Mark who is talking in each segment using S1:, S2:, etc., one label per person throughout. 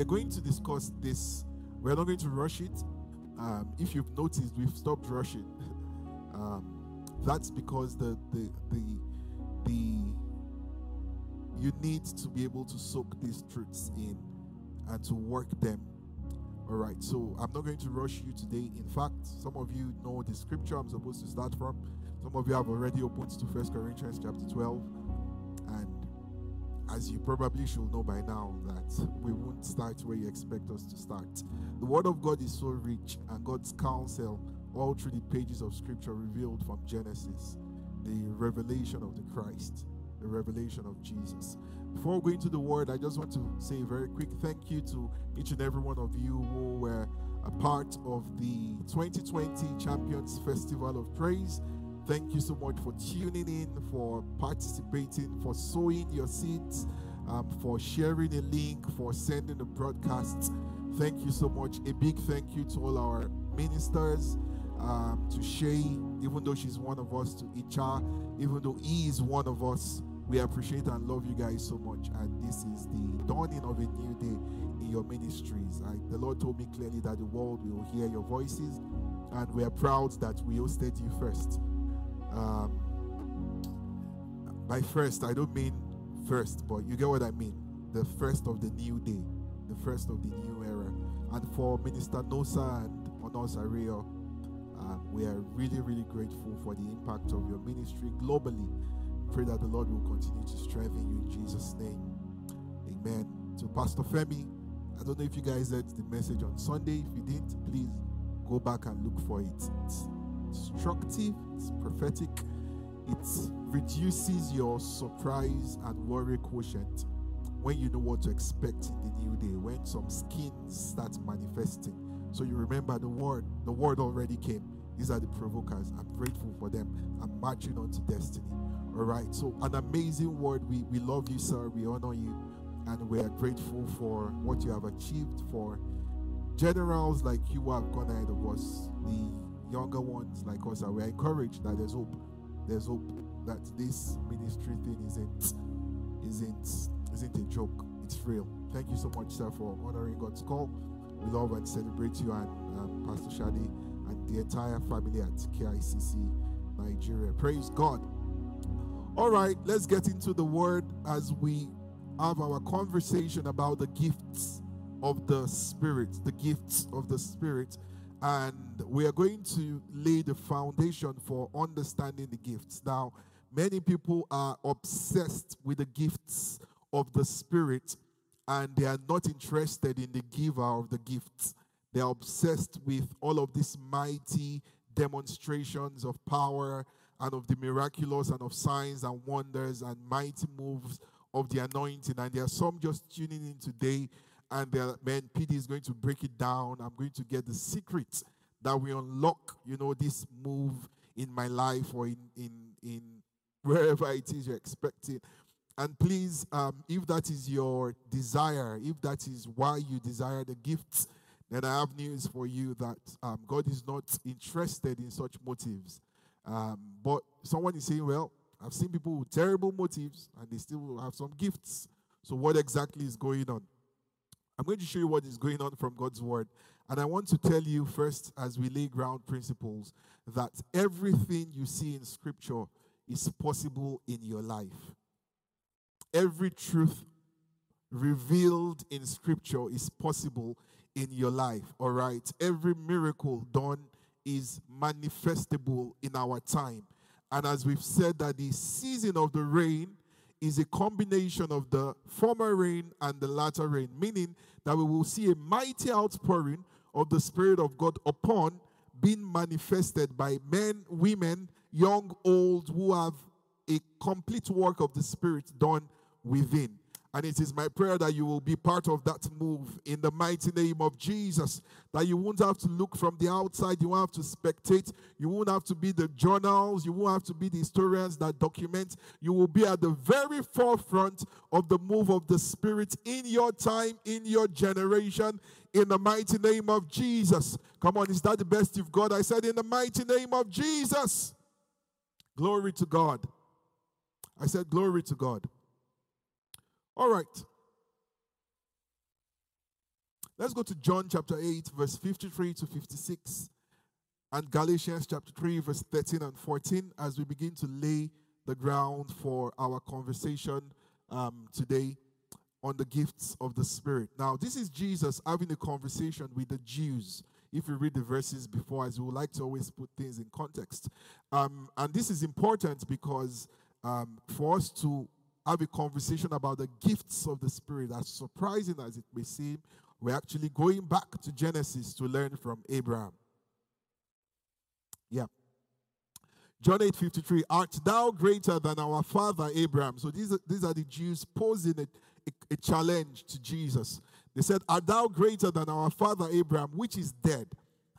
S1: we're going to discuss this. We're not going to rush it. Um, if you've noticed, we've stopped rushing. um, that's because the the the the you need to be able to soak these truths in and to work them. All right. So I'm not going to rush you today. In fact, some of you know the scripture I'm supposed to start from. Some of you have already opened to First Corinthians chapter 12, and as you probably should know by now, that we won't start where you expect us to start. The Word of God is so rich, and God's counsel all through the pages of Scripture revealed from Genesis, the revelation of the Christ, the revelation of Jesus. Before going to the Word, I just want to say a very quick thank you to each and every one of you who were a part of the 2020 Champions Festival of Praise. Thank you so much for tuning in, for participating, for sowing your seeds, um, for sharing a link, for sending the broadcast. Thank you so much. A big thank you to all our ministers, um, to Shay, even though she's one of us, to Icha, even though he is one of us. We appreciate and love you guys so much. And this is the dawning of a new day in your ministries. I, the Lord told me clearly that the world will hear your voices, and we are proud that we hosted you first. Um, by first, I don't mean first, but you get what I mean. The first of the new day, the first of the new era. And for Minister Nosa and Onos Ariyo, uh, we are really, really grateful for the impact of your ministry globally. Pray that the Lord will continue to strengthen you in Jesus' name. Amen. To Pastor Femi, I don't know if you guys heard the message on Sunday. If you didn't, please go back and look for it. It's instructive, it's prophetic, it reduces your surprise and worry quotient when you know what to expect in the new day, when some skins start manifesting. So you remember the word, the word already came. These are the provokers. I'm grateful for them. I'm marching on to destiny. All right. So an amazing word. We we love you, sir. We honor you. And we are grateful for what you have achieved for generals like you who have gone ahead of us, the younger ones like us are we are encouraged that there's hope. There's hope that this ministry thing isn't isn't isn't a joke. It's real. Thank you so much, sir, for honoring God's call. We love and celebrate you and um, Pastor Shadi and the entire family at KICC Nigeria. Praise God. All right, let's get into the word as we have our conversation about the gifts of the Spirit, the gifts of the Spirit and we are going to lay the foundation for understanding the gifts. Now, many people are obsessed with the gifts of the Spirit and they are not interested in the giver of the gifts. They are obsessed with all of these mighty demonstrations of power and of the miraculous and of signs and wonders and mighty moves of the anointing. And there are some just tuning in today and the man PD is going to break it down. I'm going to get the secret that we unlock, you know, this move in my life or in in in wherever it is you're expecting. And please, um, if that is your desire, if that is why you desire the gifts, then I have news for you that um, God is not interested in such motives. Um, but someone is saying, well, I've seen people with terrible motives and they still have some gifts. So, what exactly is going on? I'm going to show you what is going on from God's word. And I want to tell you first, as we lay ground principles, that everything you see in scripture is possible in your life. Every truth revealed in scripture is possible in your life, all right? Every miracle done is manifestable in our time. And as we've said, that the season of the rain is a combination of the former rain and the latter rain, meaning that we will see a mighty outpouring of the Spirit of God upon being manifested by men, women, young, old, who have a complete work of the Spirit done within. And it is my prayer that you will be part of that move in the mighty name of Jesus. That you won't have to look from the outside, you won't have to spectate, you won't have to be the journals, you won't have to be the historians that document. You will be at the very forefront of the move of the Spirit in your time, in your generation, in the mighty name of Jesus. Come on, is that the best you've got? I said, in the mighty name of Jesus. Glory to God. I said, glory to God. All right. Let's go to John chapter 8, verse 53 to 56, and Galatians chapter 3, verse 13 and 14, as we begin to lay the ground for our conversation um, today on the gifts of the Spirit. Now, this is Jesus having a conversation with the Jews. If you read the verses before, as we would like to always put things in context. Um, and this is important because um, for us to have a conversation about the gifts of the Spirit, as surprising as it may seem, we're actually going back to Genesis to learn from Abraham. Yeah. John 8 53, Art thou greater than our father Abraham? So these are, these are the Jews posing a, a, a challenge to Jesus. They said, Art thou greater than our father Abraham, which is dead?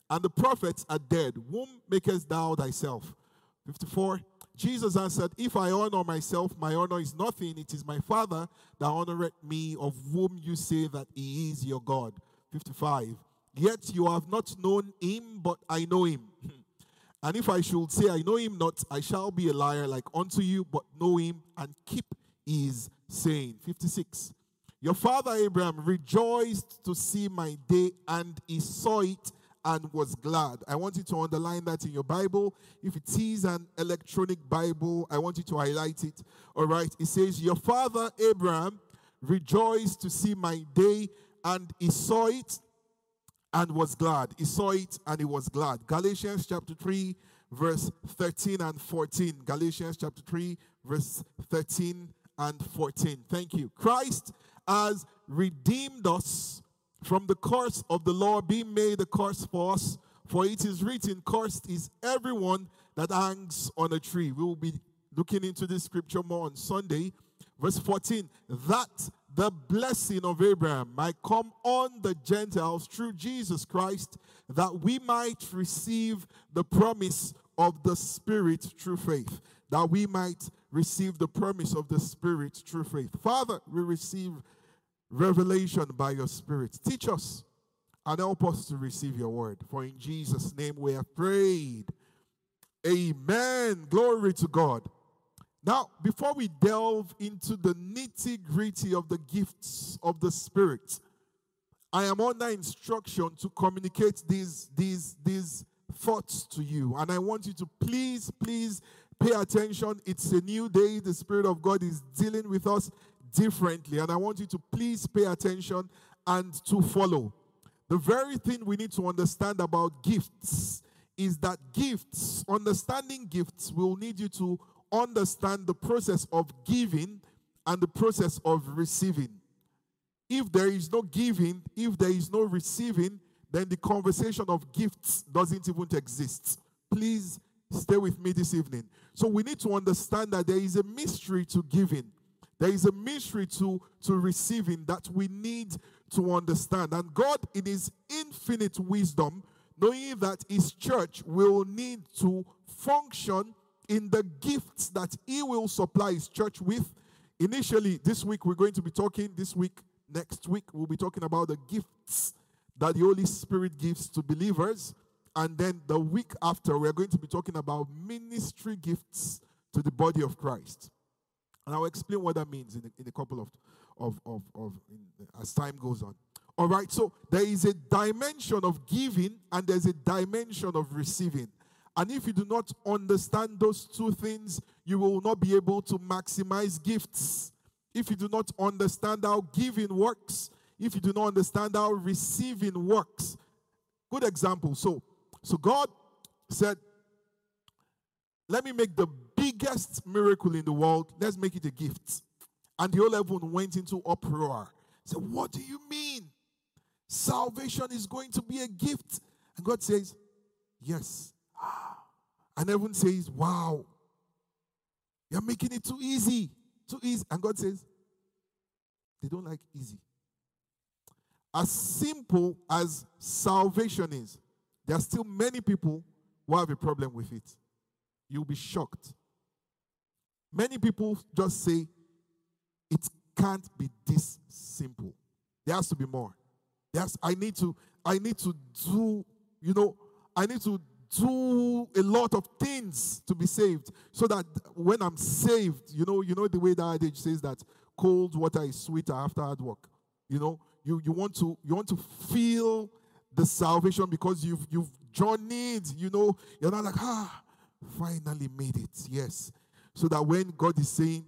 S1: And the prophets are dead. Whom makest thou thyself? 54. Jesus answered, If I honor myself, my honor is nothing. It is my Father that honoreth me, of whom you say that he is your God. 55. Yet you have not known him, but I know him. and if I should say I know him not, I shall be a liar like unto you, but know him and keep his saying. 56. Your father Abraham rejoiced to see my day, and he saw it and was glad. I want you to underline that in your Bible. If it is an electronic Bible, I want you to highlight it. All right. It says, Your father Abraham rejoiced to see my day, and he saw it and was glad. He saw it and he was glad. Galatians chapter 3, verse 13 and 14. Galatians chapter 3, verse 13 and 14. Thank you. Christ has redeemed us from the curse of the law being made a curse for us. For it is written, Cursed is everyone that hangs on a tree. We will be looking into this scripture more on Sunday. Verse 14, that the blessing of Abraham might come on the Gentiles through Jesus Christ, that we might receive the promise of the Spirit through faith. That we might receive the promise of the Spirit through faith. Father, we receive revelation by your Spirit. Teach us and help us to receive your word. For in Jesus' name we have prayed. Amen. Glory to God. Now, before we delve into the nitty gritty of the gifts of the Spirit, I am under instruction to communicate these, these, these thoughts to you. And I want you to please, please pay attention. It's a new day. The Spirit of God is dealing with us differently. And I want you to please pay attention and to follow. The very thing we need to understand about gifts is that gifts, understanding gifts, will need you to understand the process of giving and the process of receiving. If there is no giving, if there is no receiving, then the conversation of gifts doesn't even exist. Please stay with me this evening. So we need to understand that there is a mystery to giving. There is a mystery to, to receiving that we need to understand. And God, in His infinite wisdom, knowing that His church will need to function in the gifts that He will supply His church with. Initially, this week, we're going to be talking, this week, next week, we'll be talking about the gifts that the Holy Spirit gives to believers. And then the week after, we're going to be talking about ministry gifts to the body of Christ. And I'll explain what that means in a, in a couple of, of, of, of in, as time goes on. All right, so there is a dimension of giving and there's a dimension of receiving. And if you do not understand those two things, you will not be able to maximize gifts. If you do not understand how giving works, if you do not understand how receiving works. Good example. So, so God said, Let me make the biggest miracle in the world. Let's make it a gift. And the whole heaven went into uproar. Said, What do you mean? Salvation is going to be a gift. And God says, Yes. Ah. And everyone says, Wow. You're making it too easy. Too easy. And God says, They don't like easy. As simple as salvation is, there are still many people who have a problem with it. You'll be shocked. Many people just say, it can't be this simple. There has to be more. Yes, I need to, I need to do, you know, I need to do a lot of things to be saved. So that when I'm saved, you know, you know the way the adage says that cold water is sweeter after hard work. You know, you, you want to you want to feel the salvation because you've you've journeyed, you know, you're not like, ah, finally made it. Yes. So that when God is saying,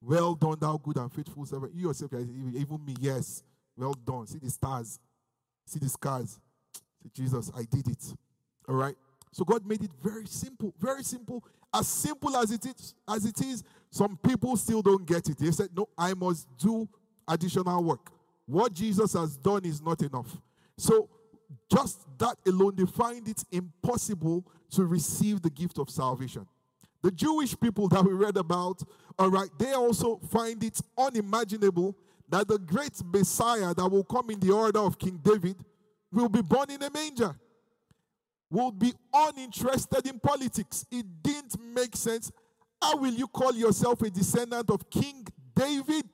S1: Well done, thou good and faithful servant, you yourself, even me, yes, well done. See the stars, see the scars. Jesus, I did it. All right. So God made it very simple, very simple. As simple as it is, as it is, some people still don't get it. They said, No, I must do additional work. What Jesus has done is not enough. So just that alone, they find it impossible to receive the gift of salvation. The Jewish people that we read about, all right, they also find it unimaginable that the great Messiah that will come in the order of King David will be born in a manger. Will be uninterested in politics. It didn't make sense. How will you call yourself a descendant of King David?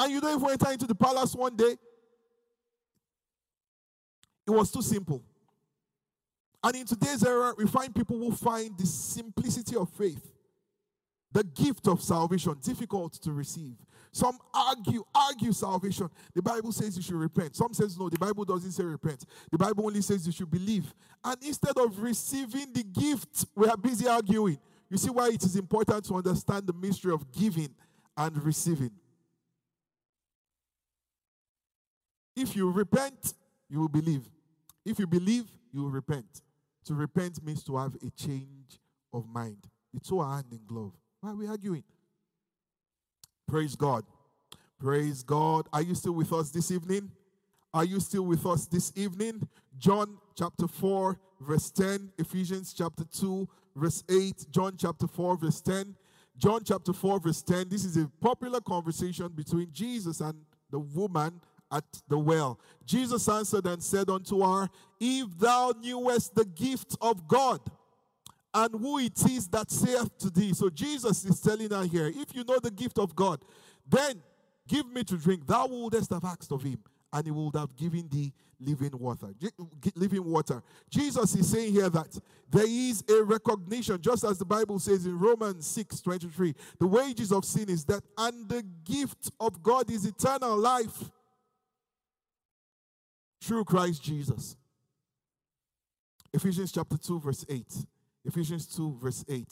S1: And you don't even enter into the palace one day it was too simple. And in today's era, we find people who find the simplicity of faith, the gift of salvation, difficult to receive. Some argue, argue salvation. The Bible says you should repent. Some says no, the Bible doesn't say repent. The Bible only says you should believe. And instead of receiving the gift, we are busy arguing. You see why it is important to understand the mystery of giving and receiving. If you repent, you will believe. If you believe, you will repent. To repent means to have a change of mind. It's so hand in glove. Why are we arguing? Praise God. Praise God. Are you still with us this evening? Are you still with us this evening? John chapter 4, verse 10, Ephesians chapter 2, verse 8, John chapter 4, verse 10. John chapter 4, verse 10. This is a popular conversation between Jesus and the woman at the well. Jesus answered and said unto her, If thou knewest the gift of God, and who it is that saith to thee. So Jesus is telling her here, if you know the gift of God, then give me to drink. Thou wouldest have asked of him, and he would have given thee living water. Living water. Jesus is saying here that there is a recognition, just as the Bible says in Romans 6 23, the wages of sin is death, and the gift of God is eternal life through Christ Jesus. Ephesians chapter 2, verse 8. Ephesians 2, verse 8.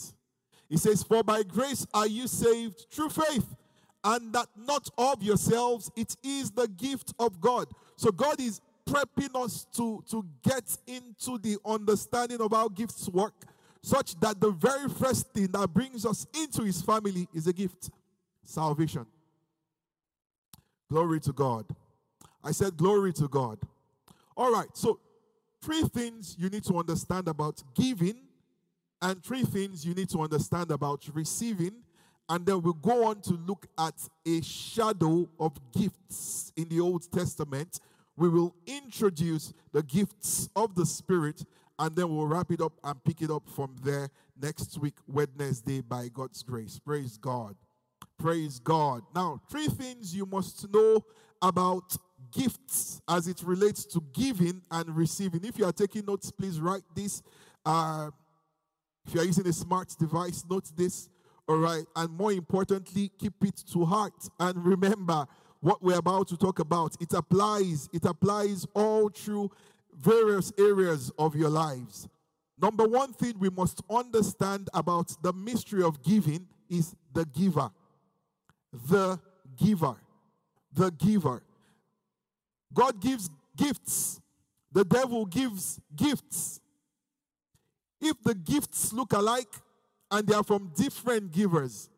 S1: It says, For by grace are you saved through faith, and that not of yourselves, it is the gift of God. So God is prepping us to, to get into the understanding of how gifts work, such that the very first thing that brings us into his family is a gift salvation. Glory to God. I said, Glory to God. All right, so three things you need to understand about giving, and three things you need to understand about receiving. And then we'll go on to look at a shadow of gifts in the Old Testament. We will introduce the gifts of the Spirit, and then we'll wrap it up and pick it up from there next week, Wednesday, by God's grace. Praise God. Praise God. Now, three things you must know about gifts as it relates to giving and receiving. If you are taking notes, please write this. Uh, if you are using a smart device, note this. All right. And more importantly, keep it to heart. And remember what we're about to talk about. It applies, it applies all through various areas of your lives. Number one thing we must understand about the mystery of giving is the giver. The giver. The giver. God gives gifts, the devil gives gifts. If the gifts look alike and they are from different givers,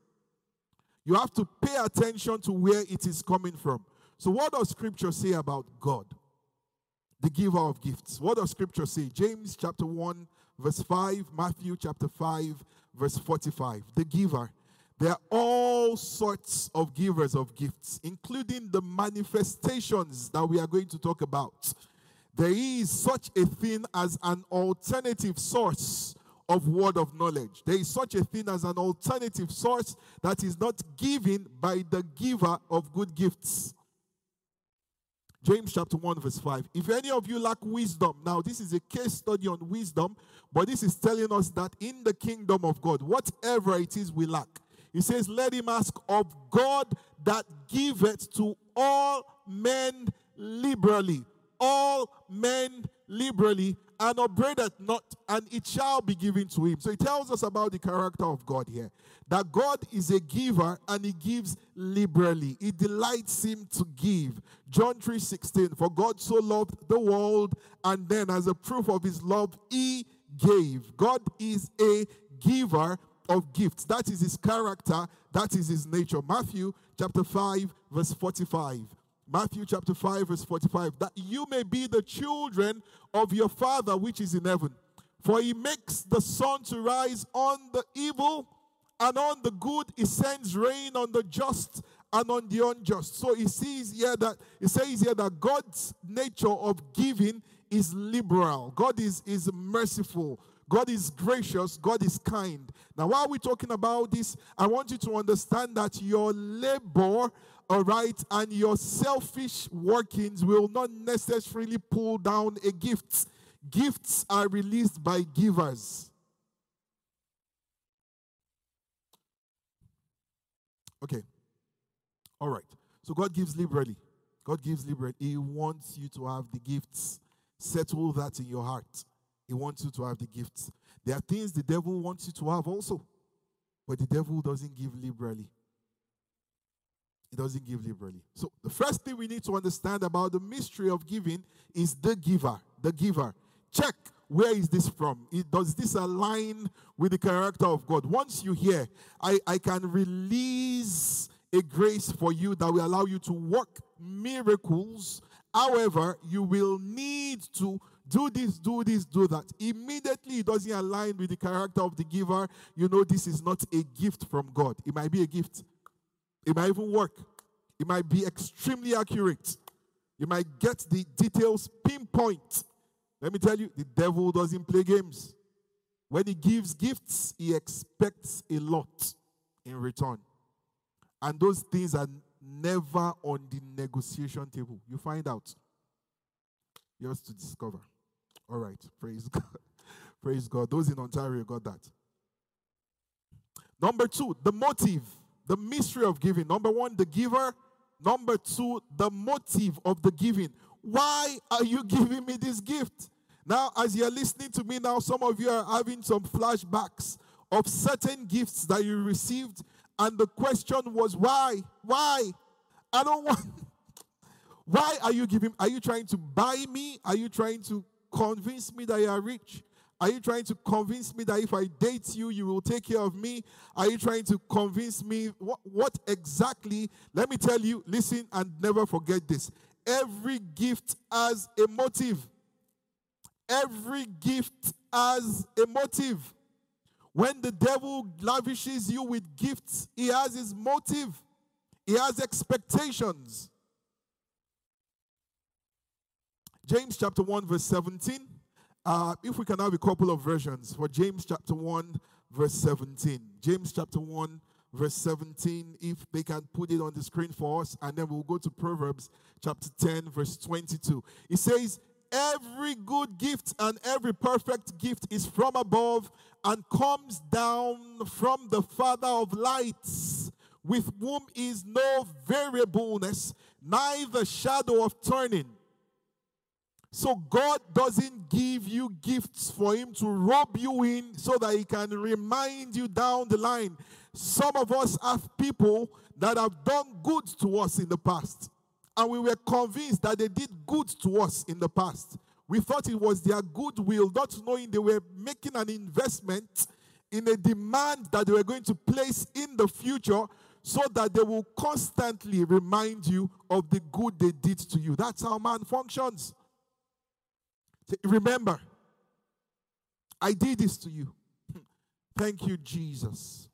S1: you have to pay attention to where it is coming from. So, what does scripture say about God, the giver of gifts? What does scripture say? James chapter 1, verse 5, Matthew chapter 5, verse 45. The giver. There are all sorts of givers of gifts, including the manifestations that we are going to talk about. There is such a thing as an alternative source of word of knowledge. There is such a thing as an alternative source that is not given by the giver of good gifts. James chapter 1, verse 5. If any of you lack wisdom, now this is a case study on wisdom, but this is telling us that in the kingdom of God, whatever it is we lack, he says, Let him ask of God that giveth to all men liberally. All men liberally, and upbraideth not, and it shall be given to him. So he tells us about the character of God here. That God is a giver and he gives liberally. He delights him to give. John 3 16. For God so loved the world, and then as a proof of his love, he gave. God is a giver of gifts. That is his character, that is his nature. Matthew chapter 5, verse 45. Matthew chapter 5, verse 45. That you may be the children of your Father which is in heaven. For he makes the sun to rise on the evil and on the good. He sends rain on the just and on the unjust. So he sees here that he says here that God's nature of giving is liberal. God is, is merciful. God is gracious. God is kind. Now, while we're talking about this, I want you to understand that your labor, all right, and your selfish workings will not necessarily pull down a gift. Gifts are released by givers. Okay. All right. So God gives liberally. God gives liberally. He wants you to have the gifts. Settle that in your heart. He wants you to have the gifts. There are things the devil wants you to have also, but the devil doesn't give liberally. He doesn't give liberally. So, the first thing we need to understand about the mystery of giving is the giver. The giver. Check where is this from? It, does this align with the character of God? Once you hear, I, I can release a grace for you that will allow you to work miracles. However, you will need to do this, do this, do that. Immediately it doesn't align with the character of the giver. You know, this is not a gift from God. It might be a gift, it might even work, it might be extremely accurate. You might get the details pinpoint. Let me tell you, the devil doesn't play games. When he gives gifts, he expects a lot in return. And those things are never on the negotiation table. You find out. Yours to discover. All right. Praise God. Praise God. Those in Ontario got that. Number two, the motive, the mystery of giving. Number one, the giver. Number two, the motive of the giving. Why are you giving me this gift? Now, as you're listening to me now, some of you are having some flashbacks of certain gifts that you received, and the question was, why? Why? I don't want. Why are you giving? Are you trying to buy me? Are you trying to convince me that you are rich? Are you trying to convince me that if I date you, you will take care of me? Are you trying to convince me what, what exactly? Let me tell you, listen and never forget this. Every gift has a motive. Every gift has a motive. When the devil lavishes you with gifts, he has his motive, he has expectations. James chapter 1, verse 17. Uh, if we can have a couple of versions for James chapter 1, verse 17. James chapter 1, verse 17. If they can put it on the screen for us, and then we'll go to Proverbs chapter 10, verse 22. It says, Every good gift and every perfect gift is from above and comes down from the Father of lights, with whom is no variableness, neither shadow of turning. So God doesn't give you gifts for him to rub you in so that he can remind you down the line. Some of us have people that have done good to us in the past. And we were convinced that they did good to us in the past. We thought it was their goodwill, not knowing they were making an investment in a demand that they were going to place in the future so that they will constantly remind you of the good they did to you. That's how man functions. Remember, I did this to you. Thank you, Jesus.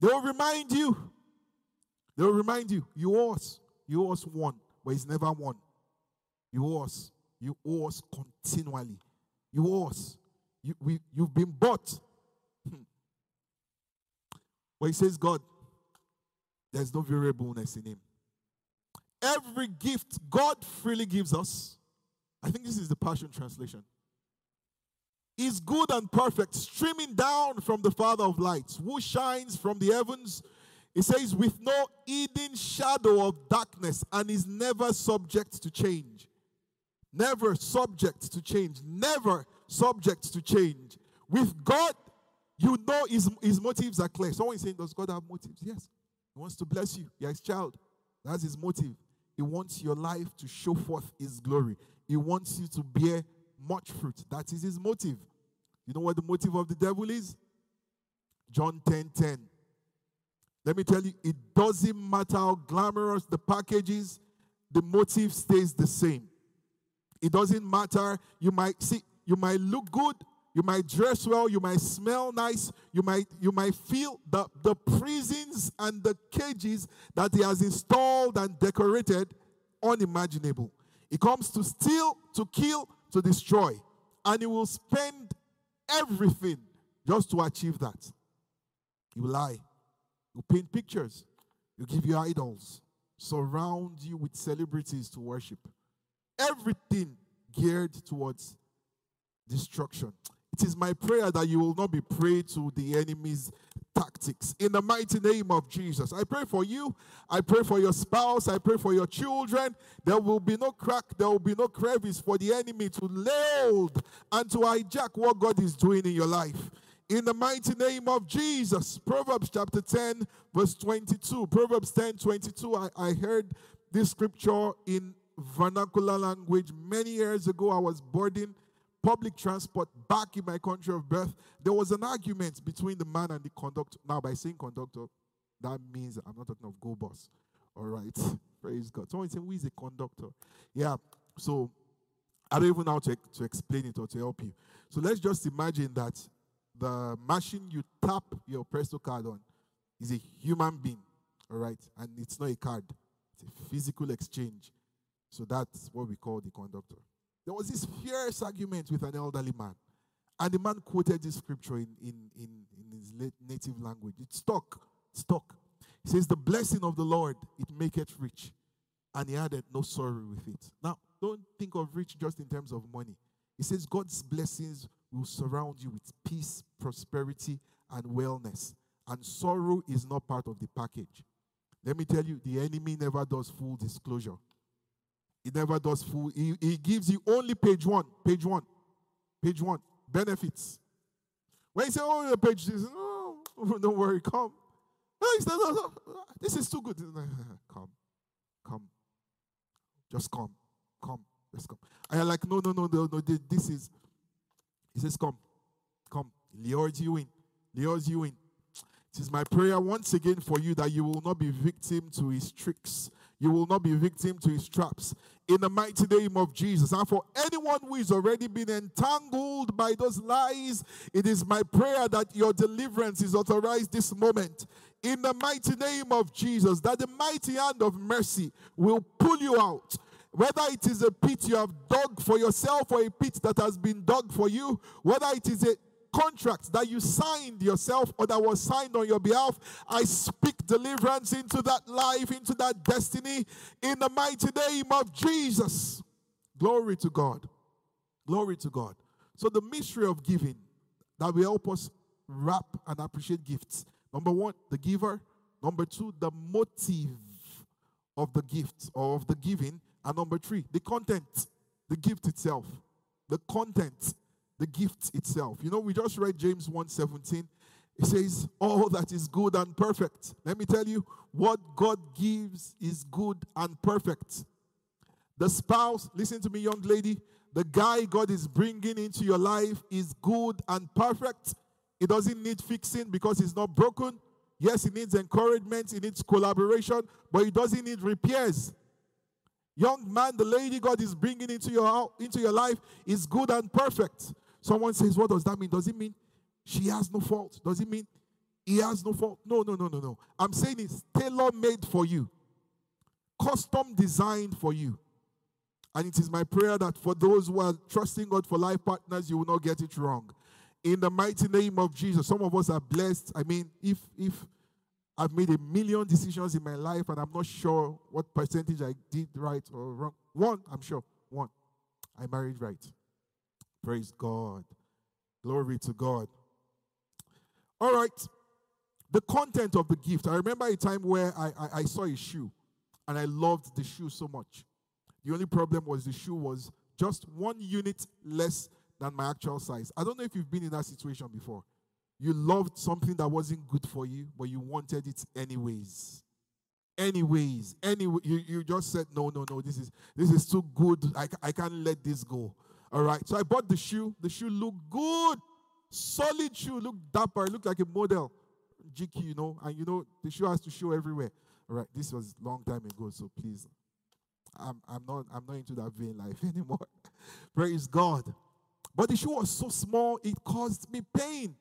S1: They will remind you. They will remind you, you us. You us one, but it's never one. You us. You us continually. You us. You, we, you've been bought. but he says, God, there's no variableness in him. Every gift God freely gives us, I think this is the Passion Translation, is good and perfect, streaming down from the Father of lights, who shines from the heavens It says, with no hidden shadow of darkness and is never subject to change. Never subject to change. Never subject to change. With God, you know his, his motives are clear. Someone is saying, Does God have motives? Yes. He wants to bless you. You're his child. That's his motive. He wants your life to show forth his glory. He wants you to bear much fruit. That is his motive. You know what the motive of the devil is? John 10 10. Let me tell you, it doesn't matter how glamorous the package is, the motive stays the same. It doesn't matter. You might see, you might look good, you might dress well, you might smell nice, you might you might feel the, the prisons and the cages that he has installed and decorated unimaginable. He comes to steal, to kill, to destroy. And he will spend everything just to achieve that. He will lie. He will paint pictures. He'll give you idols. Surround you with celebrities to worship. Everything geared towards destruction. It is my prayer that you will not be prey to the enemy's tactics. In the mighty name of Jesus, I pray for you. I pray for your spouse. I pray for your children. There will be no crack. There will be no crevice for the enemy to lay and to hijack what God is doing in your life. In the mighty name of Jesus, Proverbs chapter 10, verse 22. Proverbs 10, 22. I, I heard this scripture in vernacular language many years ago. I was boarding public transport back in my country of birth, there was an argument between the man and the conductor. Now, by saying conductor, that means I'm not talking of go bus. All right. Praise God. Someone saying, who is a conductor? Yeah. So I don't even know how to, to explain it or to help you. So let's just imagine that the machine you tap your Presto card on is a human being. All right. And it's not a card, it's a physical exchange. So that's what we call the conductor. There was this fierce argument with an elderly man. And the man quoted this scripture in, in, in, in his native language. It stuck. Stuck. He says, The blessing of the Lord, it maketh rich. And he added, No sorrow with it. Now, don't think of rich just in terms of money. He says, God's blessings will surround you with peace, prosperity, and wellness. And sorrow is not part of the package. Let me tell you, the enemy never does full disclosure. He never does full. He, he gives you only page one. Page one. Page one. Benefits. When you say, oh, the page, says, oh, don't worry, come. No, he says, no, no, this is too good. come. Come. Just come. Come. Let's come. And you're like, no, no, no, no, no, this is. He says, come. Come. Lures you in. Lures you in. It is my prayer once again for you that you will not be victim to his tricks you will not be victim to his traps. In the mighty name of Jesus. And for anyone who is already been entangled by those lies, it is my prayer that your deliverance is authorized this moment. In the mighty name of Jesus, that the mighty hand of mercy will pull you out whether it is a pit you have dug for yourself or a pit that has been dug for you, whether it is a contract that you signed yourself or that was signed on your behalf, I speak deliverance into that life, into that destiny in the mighty name of Jesus. Glory to God. Glory to God. So, the mystery of giving that will help us wrap and appreciate gifts. Number one, the giver. Number two, the motive of the gift or of the giving. And number three, the content, the gift itself. The content the gift itself. You know, we just read James 1:17. It says, All that is good and perfect. Let me tell you, what God gives is good and perfect. The spouse, listen to me, young lady, the guy God is bringing into your life is good and perfect. He doesn't need fixing because he's not broken. Yes, he needs encouragement, he needs collaboration, but he doesn't need repairs. Young man, the lady God is bringing into your, into your life is good and perfect. Someone says, What does that mean? Does it mean she has no fault? Does it mean he has no fault? No, no, no, no, no. I'm saying it's tailor made for you, custom designed for you. And it is my prayer that for those who are trusting God for life partners, you will not get it wrong. In the mighty name of Jesus, some of us are blessed. I mean, if if I've made a million decisions in my life and I'm not sure what percentage I did right or wrong, one, I'm sure, one, I married right. Praise God. Glory to God. All right. The content of the gift. I remember a time where I, I, I saw a shoe and I loved the shoe so much. The only problem was the shoe was just one unit less than my actual size. I don't know if you've been in that situation before. You loved something that wasn't good for you, but you wanted it anyways. Anyways, anyway, you, you just said, no, no, no, this is this is too good. I, I can't let this go. All right. So I bought the shoe. The shoe looked good. Solid shoe, looked dapper, looked like a model. GQ, you know, and you know, the shoe has to show everywhere. All right, this was long time ago, so please. I'm, I'm not I'm not into that vain life anymore. Praise God. But the shoe was so small, it caused me pain.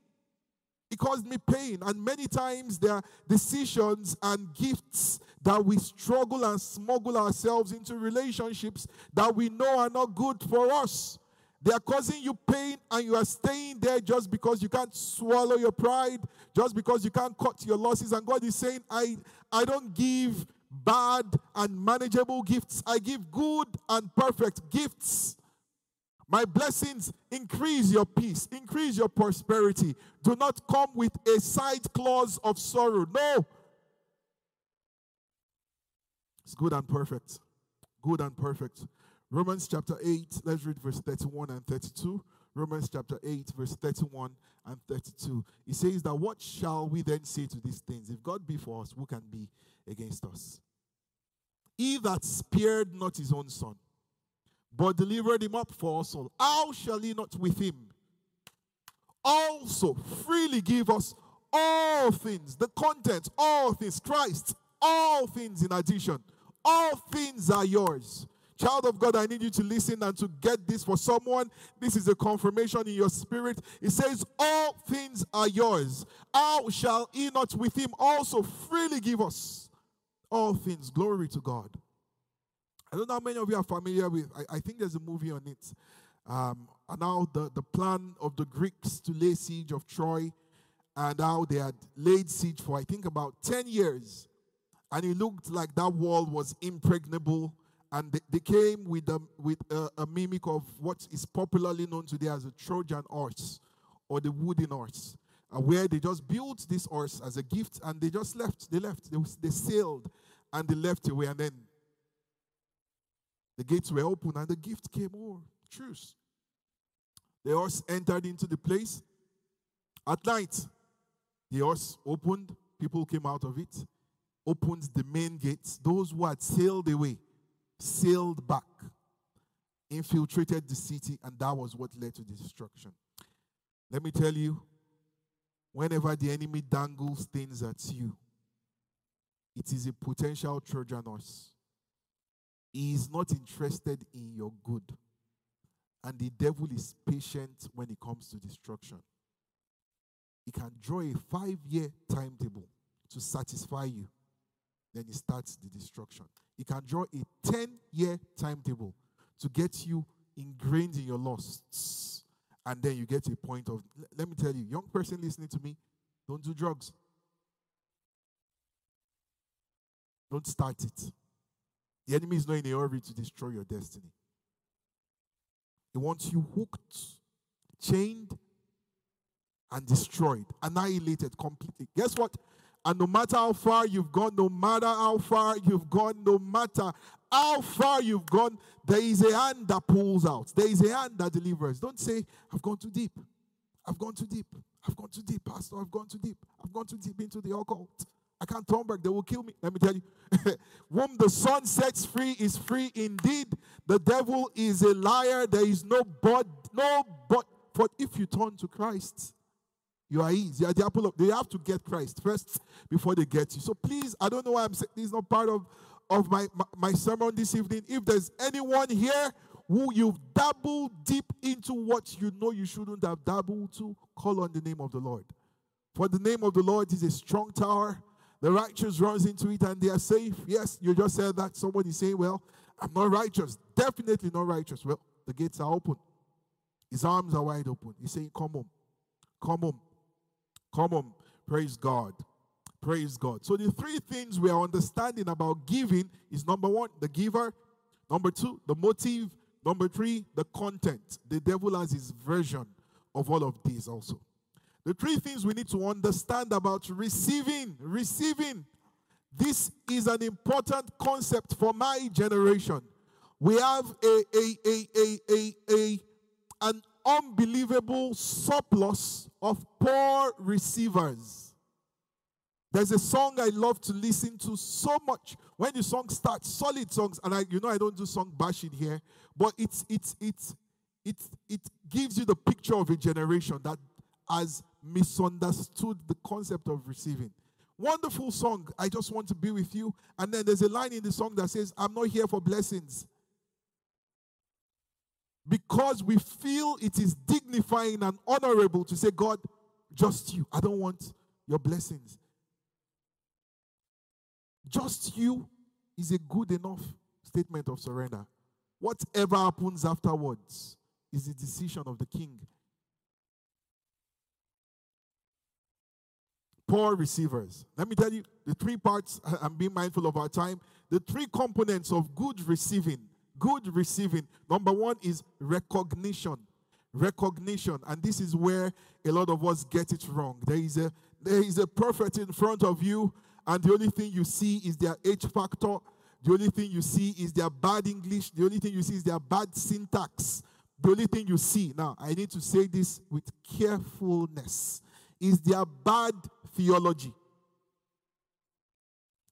S1: It caused me pain. And many times there are decisions and gifts that we struggle and smuggle ourselves into relationships that we know are not good for us. They are causing you pain and you are staying there just because you can't swallow your pride, just because you can't cut your losses. And God is saying, I, I don't give bad and manageable gifts, I give good and perfect gifts. My blessings increase your peace, increase your prosperity. Do not come with a side clause of sorrow. No. It's good and perfect. Good and perfect. Romans chapter 8, let's read verse 31 and 32. Romans chapter 8, verse 31 and 32. He says that what shall we then say to these things? If God be for us, who can be against us? He that spared not his own son, but delivered him up for us all, how shall he not with him also freely give us all things, the content, all things, Christ, all things in addition. All things are yours. Child of God, I need you to listen and to get this for someone. This is a confirmation in your spirit. It says, All things are yours. How shall he not with him also freely give us all things? Glory to God. I don't know how many of you are familiar with, I, I think there's a movie on it. Um, and now the, the plan of the Greeks to lay siege of Troy, and how they had laid siege for, I think, about 10 years. And it looked like that wall was impregnable and they, came with, a, with a, a, mimic of what is popularly known today as a Trojan horse or the wooden horse, uh, where they just built this horse as a gift and they just left. They left. They, they sailed and they left away. And then the gates were open and the gift came over. Truce. The horse entered into the place. At night, the horse opened. People came out of it. Opened the main gates. Those who had sailed away sailed back, infiltrated the city, and that was what led to destruction. Let me tell you, whenever the enemy dangles things at you, it is a potential Trojan horse. He is not interested in your good. And the devil is patient when it comes to destruction. He can draw a five year timetable to satisfy you. Then he starts the destruction. He can draw a 10 year timetable to get you ingrained in your lusts. And then you get a point of, let me tell you, young person listening to me, don't do drugs. Don't start it. The enemy is not in a hurry to destroy your destiny. He wants you hooked, chained, and destroyed, annihilated completely. Guess what? And no matter how far you've gone, no matter how far you've gone, no matter how far you've gone, there is a hand that pulls out. There is a hand that delivers. Don't say, I've gone too deep. I've gone too deep. I've gone too deep, Pastor. I've gone too deep. I've gone too deep into the occult. I can't turn back. They will kill me. Let me tell you. Whom the Son sets free is free indeed. The devil is a liar. There is no but, no but. But if you turn to Christ, you are his. You are the apple of. They have to get Christ first before they get you. So please, I don't know why I'm saying this is not part of, of my, my, my sermon this evening. If there's anyone here who you've dabbled deep into what you know you shouldn't have dabbled to, call on the name of the Lord. For the name of the Lord is a strong tower. The righteous runs into it and they are safe. Yes, you just said that. Somebody saying, Well, I'm not righteous. Definitely not righteous. Well, the gates are open. His arms are wide open. He's saying, Come home. Come home. Come on. Praise God. Praise God. So the three things we are understanding about giving is number one, the giver. Number two, the motive. Number three, the content. The devil has his version of all of these also. The three things we need to understand about receiving, receiving. This is an important concept for my generation. We have a, a, a, a, a, a, an unbelievable surplus of poor receivers. There's a song I love to listen to so much. When the song starts, solid songs, and I, you know, I don't do song bashing here, but it's it's it's it it gives you the picture of a generation that has misunderstood the concept of receiving. Wonderful song. I just want to be with you. And then there's a line in the song that says, I'm not here for blessings. Because we feel it is dignifying and honorable to say, God, just you. I don't want your blessings. Just you is a good enough statement of surrender. Whatever happens afterwards is the decision of the king. Poor receivers. Let me tell you the three parts. I'm being mindful of our time. The three components of good receiving. Good receiving. Number one is recognition. Recognition. And this is where a lot of us get it wrong. There is a there is a prophet in front of you, and the only thing you see is their H factor. The only thing you see is their bad English. The only thing you see is their bad syntax. The only thing you see, now I need to say this with carefulness, is their bad theology.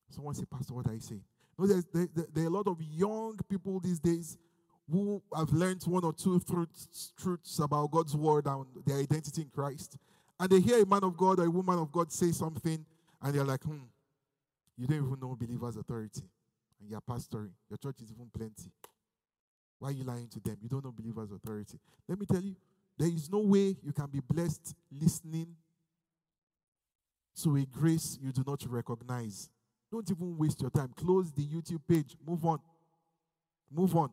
S1: Someone say, Pastor, what are you saying? No, there's, there, there, are a lot of young people these days who have learned one or two truths, truths about God's word and their identity in Christ. And they hear a man of God or a woman of God say something, and they're like, hmm, you don't even know believers' authority. And you're pastoring. Your church is even plenty. Why are you lying to them? You don't know believers' authority. Let me tell you, there is no way you can be blessed listening to a grace you do not recognize. Don't even waste your time. Close the YouTube page. Move on. Move on.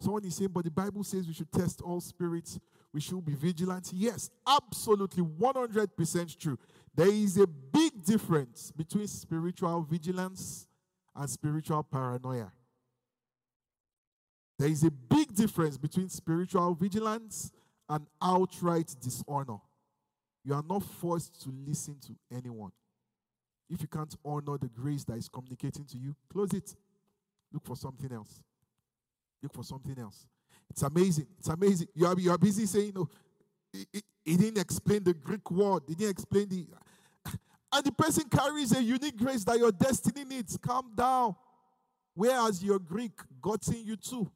S1: Someone is saying, but the Bible says we should test all spirits. We should be vigilant. Yes, absolutely 100% true. There is a big difference between spiritual vigilance and spiritual paranoia. There is a big difference between spiritual vigilance and outright dishonor. You are not forced to listen to anyone. If you can't honor the grace that is communicating to you, close it. Look for something else. Look for something else. It's amazing. It's amazing. You are, you are busy saying, no, he, he didn't explain the Greek word. He didn't explain the. And the person carries a unique grace that your destiny needs. Calm down. Whereas your Greek gotten you too.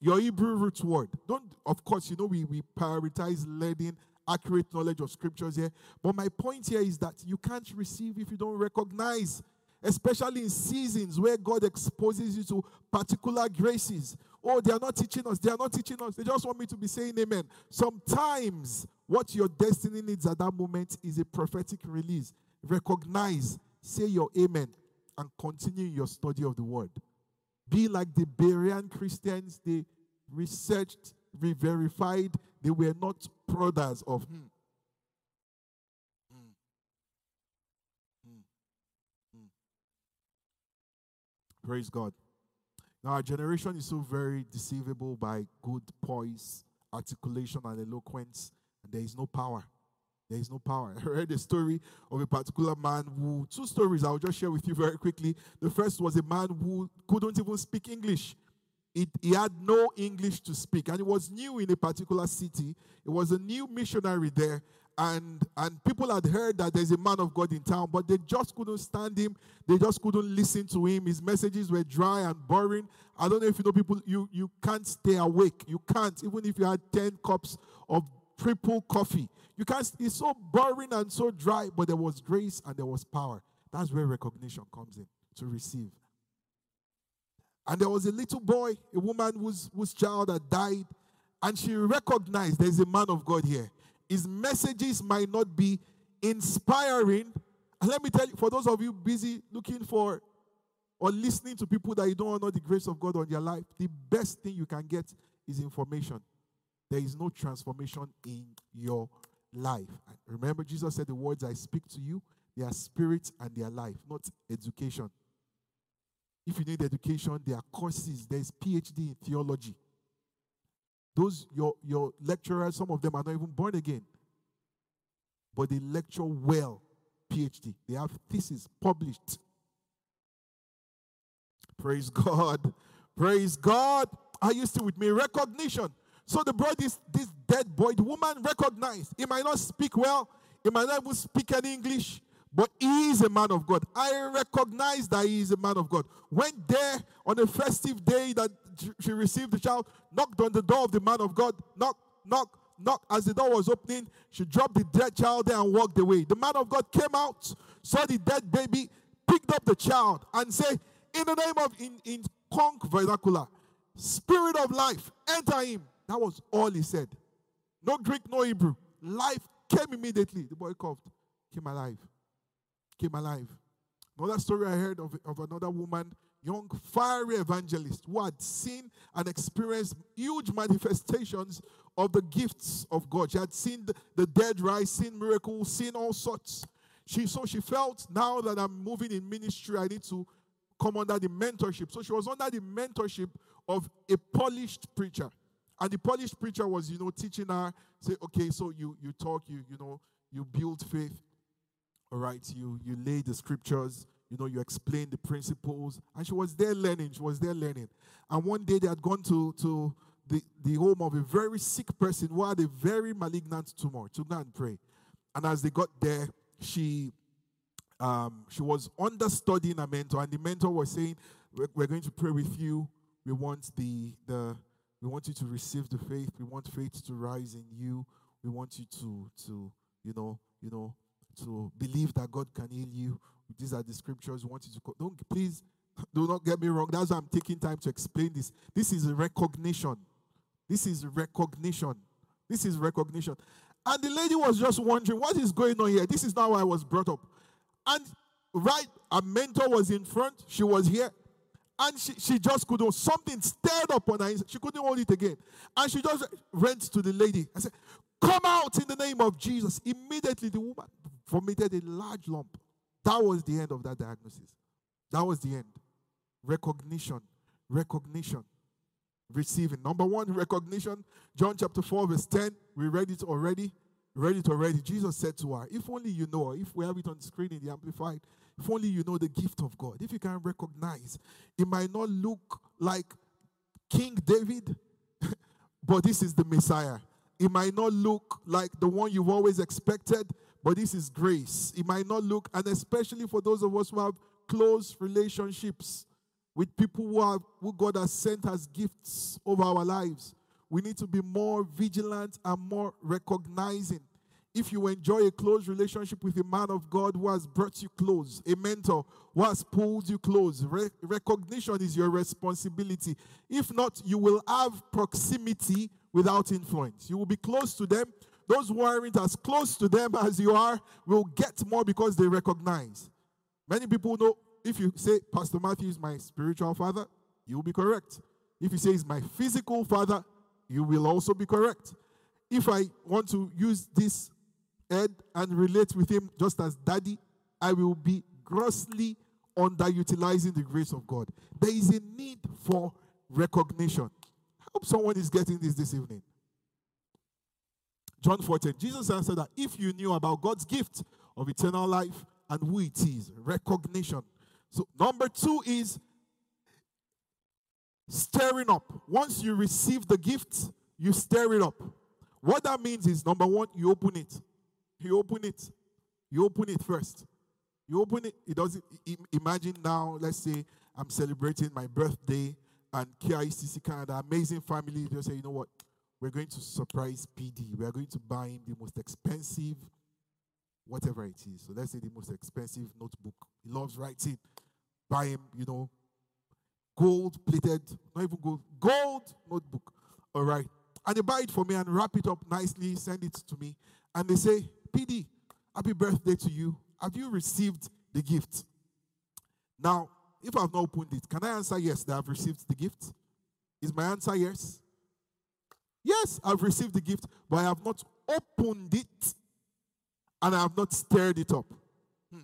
S1: Your Hebrew root word. Don't, of course, you know, we, we prioritize learning accurate knowledge of scriptures here. But my point here is that you can't receive if you don't recognize, especially in seasons where God exposes you to particular graces. Oh, they are not teaching us. They are not teaching us. They just want me to be saying amen. Sometimes what your destiny needs at that moment is a prophetic release. Recognize, say your amen, and continue your study of the word. Be like the Berean Christians. They researched, re verified. They were not prodders of. Hmm. hmm. Praise God. Now, our generation is so very deceivable by good poise, articulation, and eloquence, and there is no power. There is no power. I read a story of a particular man who, two stories I'll just share with you very quickly. The first was a man who couldn't even speak English. It, he had no English to speak, and he was new in a particular city. It was a new missionary there, and and people had heard that there's a man of God in town, but they just couldn't stand him. They just couldn't listen to him. His messages were dry and boring. I don't know if you know people. You you can't stay awake. You can't even if you had ten cups of triple coffee. You can't. It's so boring and so dry, but there was grace and there was power. That's where recognition comes in to receive. And there was a little boy, a woman whose, whose child had died, and she recognized there's a man of God here. His messages might not be inspiring. And let me tell you, for those of you busy looking for or listening to people that you don't know the grace of God on your life, the best thing you can get is information. There is no transformation in your life. remember, Jesus said, The words I speak to you, they are spirit and they are life, not education. If you need education, there are courses. There's PhD in theology. Those your your lecturers, some of them are not even born again. but they lecture well. PhD. They have thesis published. Praise God. Praise God. Are you still with me? Recognition. So the brought this, this dead boy, the woman recognized. He might not speak well, he might not even speak any English, but he is a man of God. I recognize that he is a man of God. Went there on a festive day that she received the child, knocked on the door of the man of God, knock, knock, knock. As the door was opening, she dropped the dead child there and walked away. The man of God came out, saw the dead baby, picked up the child, and said, In the name of, in, in conch vernacular, spirit of life, enter him. That was all he said. No Greek, no Hebrew. Life came immediately. The boy coughed, came alive. Came alive. Another story I heard of, of another woman, young, fiery evangelist, who had seen and experienced huge manifestations of the gifts of God. She had seen the, the dead rise, seen miracles, seen all sorts. She so she felt now that I'm moving in ministry, I need to come under the mentorship. So she was under the mentorship of a polished preacher. And the polished preacher was, you know, teaching her, say, okay, so you you talk, you you know, you build faith. Right, you you lay the scriptures, you know, you explain the principles. And she was there learning, she was there learning. And one day they had gone to to the, the home of a very sick person who had a very malignant tumor to go and pray. And as they got there, she um, she was understudying a mentor, and the mentor was saying, we're, we're going to pray with you. We want the the we want you to receive the faith. We want faith to rise in you. We want you to, to you know, you know, to believe that God can heal you. These are the scriptures. We want you to don't please do not get me wrong. That's why I'm taking time to explain this. This is recognition. This is recognition. This is recognition. And the lady was just wondering what is going on here. This is not why I was brought up. And right, a mentor was in front. She was here. And she, she just couldn't, something stirred up on her. She couldn't hold it again. And she just went to the lady and said, Come out in the name of Jesus. Immediately, the woman vomited a large lump. That was the end of that diagnosis. That was the end. Recognition. Recognition. Receiving. Number one, recognition. John chapter 4, verse 10. We read it already. Read it already. Jesus said to her, If only you know, if we have it on the screen in the Amplified, if only you know the gift of God, if you can recognize, it might not look like King David, but this is the Messiah. It might not look like the one you've always expected, but this is grace. It might not look, and especially for those of us who have close relationships with people who, who God has sent as gifts over our lives, we need to be more vigilant and more recognizing if you enjoy a close relationship with a man of God who has brought you close, a mentor who has pulled you close, re- recognition is your responsibility. If not, you will have proximity without influence. You will be close to them. Those who aren't as close to them as you are will get more because they recognize. Many people know if you say, Pastor Matthew is my spiritual father, you will be correct. If you say he's my physical father, you will also be correct. If I want to use this head and relate with him just as daddy, I will be grossly underutilizing the grace of God. There is a need for recognition. I hope someone is getting this this evening. John 14, Jesus answered that if you knew about God's gift of eternal life and who it is, recognition. So, number two is stirring up. Once you receive the gift, you stir it up. What that means is number one, you open it. You open it. You open it first. You open it. It doesn't. Imagine now, let's say I'm celebrating my birthday and KICC Canada, amazing family. They say, you know what? We're going to surprise PD. We are going to buy him the most expensive, whatever it is. So let's say the most expensive notebook. He loves writing. Buy him, you know, gold plated, not even gold, gold notebook. All right. And they buy it for me and wrap it up nicely, send it to me. And they say, PD, happy birthday to you. Have you received the gift? Now, if I've not opened it, can I answer yes that I've received the gift? Is my answer yes? Yes, I've received the gift, but I have not opened it and I have not stirred it up. Hmm.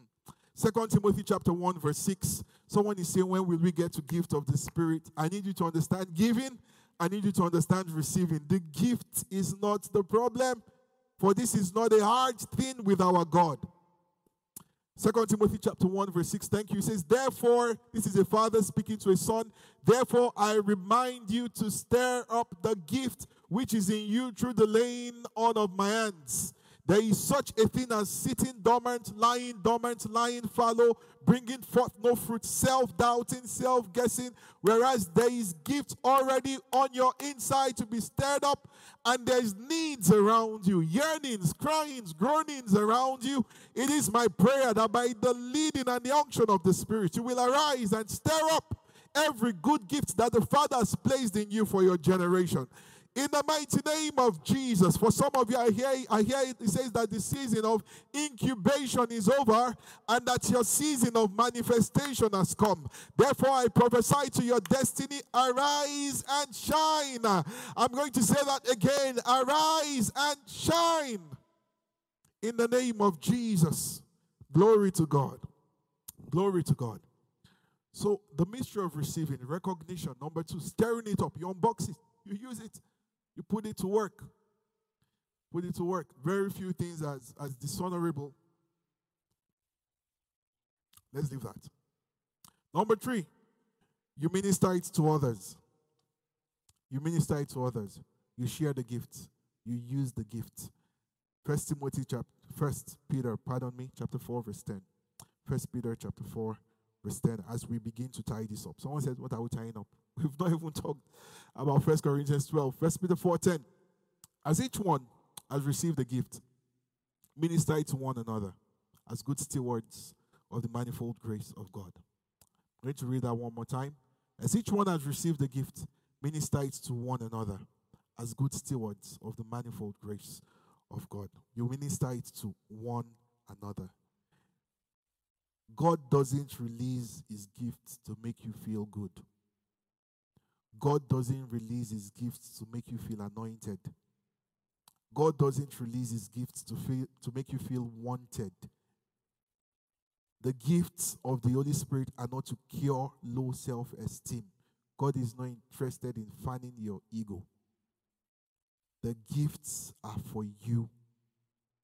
S1: Second Timothy chapter 1, verse 6. Someone is saying, When will we get to the gift of the Spirit? I need you to understand giving. I need you to understand receiving. The gift is not the problem. for this is not a hard thing with our God. Second Timothy chapter 1, verse 6. Thank you. He says, Therefore, this is a father speaking to a son. Therefore, I remind you to stir up the gift which is in you through the laying on of my hands. There is such a thing as sitting dormant, lying dormant, lying fallow, bringing forth no fruit, self doubting, self guessing, whereas there is gift already on your inside to be stirred up, and there's needs around you, yearnings, cryings, groanings around you. It is my prayer that by the leading and the unction of the Spirit, you will arise and stir up every good gift that the Father has placed in you for your generation. In the mighty name of Jesus, for some of you, I hear, I hear it, it says that the season of incubation is over and that your season of manifestation has come. Therefore, I prophesy to your destiny, arise and shine. I'm going to say that again, arise and shine. In the name of Jesus. Glory to God. Glory to God. So, the mystery of receiving, recognition. Number two, stirring it up. You unbox it, you use it. You put it to work. Put it to work. Very few things as, as dishonorable. Let's leave that. Number three, you minister it to others. You minister it to others. You share the gift. You use the gift. First Timothy chapter First Peter, pardon me, chapter 4, verse 10. First Peter chapter 4, verse 10, as we begin to tie this up. Someone said, What are we tying up? We've not even talked about First Corinthians 12. First Peter 4:10. As each one has received a gift, minister it to one another as good stewards of the manifold grace of God. I'm going to read that one more time. As each one has received a gift, minister it to one another as good stewards of the manifold grace of God. You minister it to one another. God doesn't release his gifts to make you feel good. God doesn't release his gifts to make you feel anointed. God doesn't release his gifts to feel to make you feel wanted. The gifts of the Holy Spirit are not to cure low self-esteem. God is not interested in fanning your ego. The gifts are for you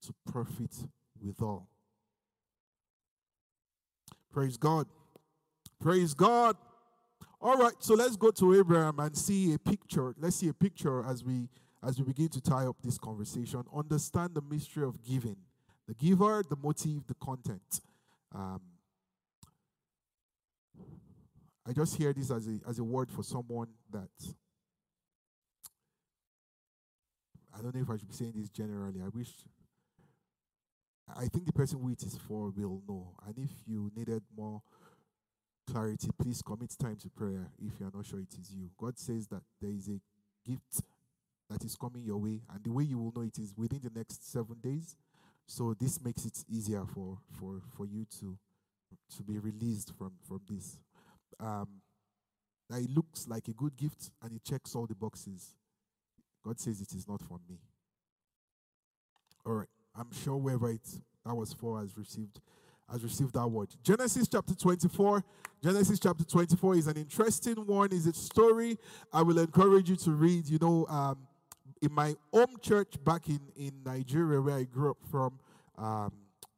S1: to profit withal. Praise God. Praise God. All right, so let's go to Abraham and see a picture. Let's see a picture as we as we begin to tie up this conversation. Understand the mystery of giving, the giver, the motive, the content. Um, I just hear this as a as a word for someone that I don't know if I should be saying this generally. I wish I think the person who it is for will know. And if you needed more clarity, please commit time to prayer if you are not sure it is you. God says that there is a gift that is coming your way, and the way you will know it is within the next seven days. So this makes it easier for for for you to to be released from from this. Um, now it looks like a good gift and it checks all the boxes. God says it is not for me. All right, I'm sure whoever it that was for has received has received that word. Genesis chapter 24. Genesis chapter 24 is an interesting one. Is a story I will encourage you to read. You know, um, in my home church back in, in Nigeria, where I grew up from, um,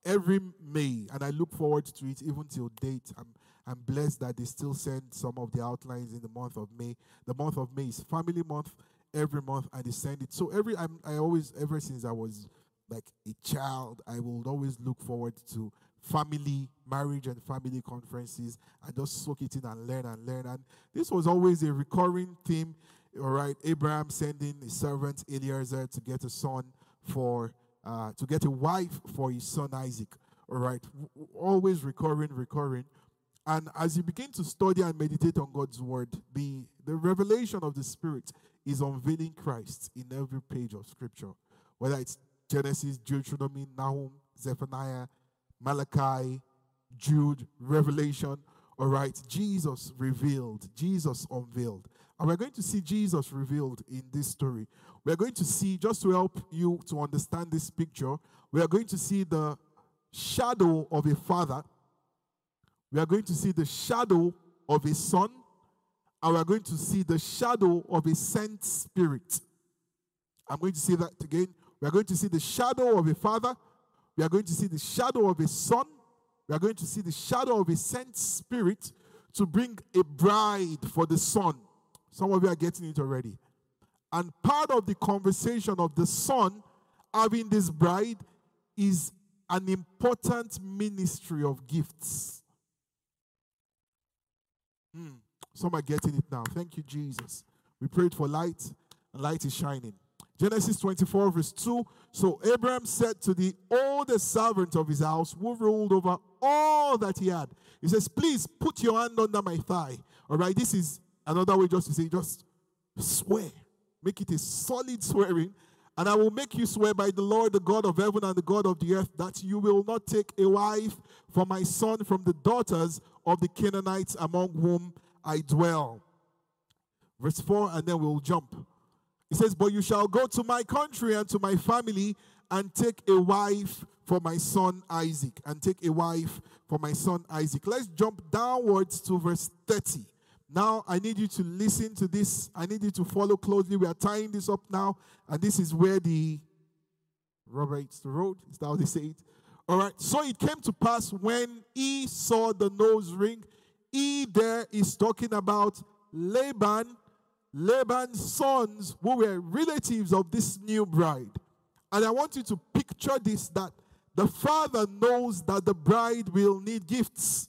S1: every May, and I look forward to it even till date. I'm, I'm blessed that they still send some of the outlines in the month of May. The month of May is family month every month, and they send it. So every I'm, I always ever since I was like a child, I will always look forward to family, marriage, and family conferences and just soak it in and learn and learn. And this was always a recurring theme. All right, Abraham sending his servant Eliezer to get a son for, uh, to get a wife for his son Isaac. All right, always recurring, recurring. And as you begin to study and meditate on God's word, the, the revelation of the Spirit is unveiling Christ in every page of Scripture, whether it's Genesis, Deuteronomy, Nahum, Zephaniah, Malachi, Jude, Revelation. All right, Jesus revealed, Jesus unveiled. And we're going to see Jesus revealed in this story. We're going to see, just to help you to understand this picture, we are going to see the shadow of a father. We are going to see the shadow of a son. And we are going to see the shadow of a sent spirit. I'm going to say that again. We are going to see the shadow of a father. We are going to see the shadow of a son. We are going to see the shadow of a sent spirit to bring a bride for the son. Some of you are getting it already. And part of the conversation of the son having this bride is an important ministry of gifts. Hmm. Some are getting it now. Thank you, Jesus. We prayed for light, and light is shining. Genesis 24, verse 2. So Abraham said to the oldest servant of his house, who ruled over all that he had, He says, Please put your hand under my thigh. All right, this is another way just to say, just swear. Make it a solid swearing. And I will make you swear by the Lord, the God of heaven and the God of the earth, that you will not take a wife for my son from the daughters of the Canaanites among whom I dwell. Verse 4, and then we'll jump. He says, But you shall go to my country and to my family and take a wife for my son Isaac. And take a wife for my son Isaac. Let's jump downwards to verse 30. Now, I need you to listen to this. I need you to follow closely. We are tying this up now. And this is where the the road. Is that how they say it? All right. So it came to pass when he saw the nose ring. He there is talking about Laban, Laban's sons who were relatives of this new bride. And I want you to picture this that the father knows that the bride will need gifts.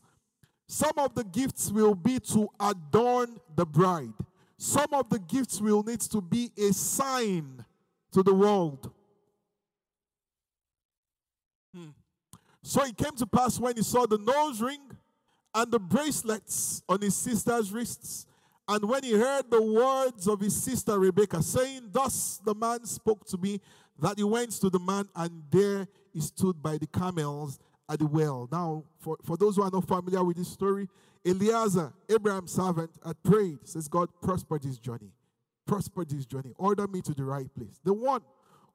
S1: Some of the gifts will be to adorn the bride. Some of the gifts will need to be a sign to the world. Hmm. So it came to pass when he saw the nose ring and the bracelets on his sister's wrists and when he heard the words of his sister Rebekah, saying, Thus the man spoke to me, that he went to the man, and there he stood by the camels at the well. Now, for, for those who are not familiar with this story, Eliezer, Abraham's servant, had prayed, says, God, prosper this journey. Prosper this journey. Order me to the right place. The one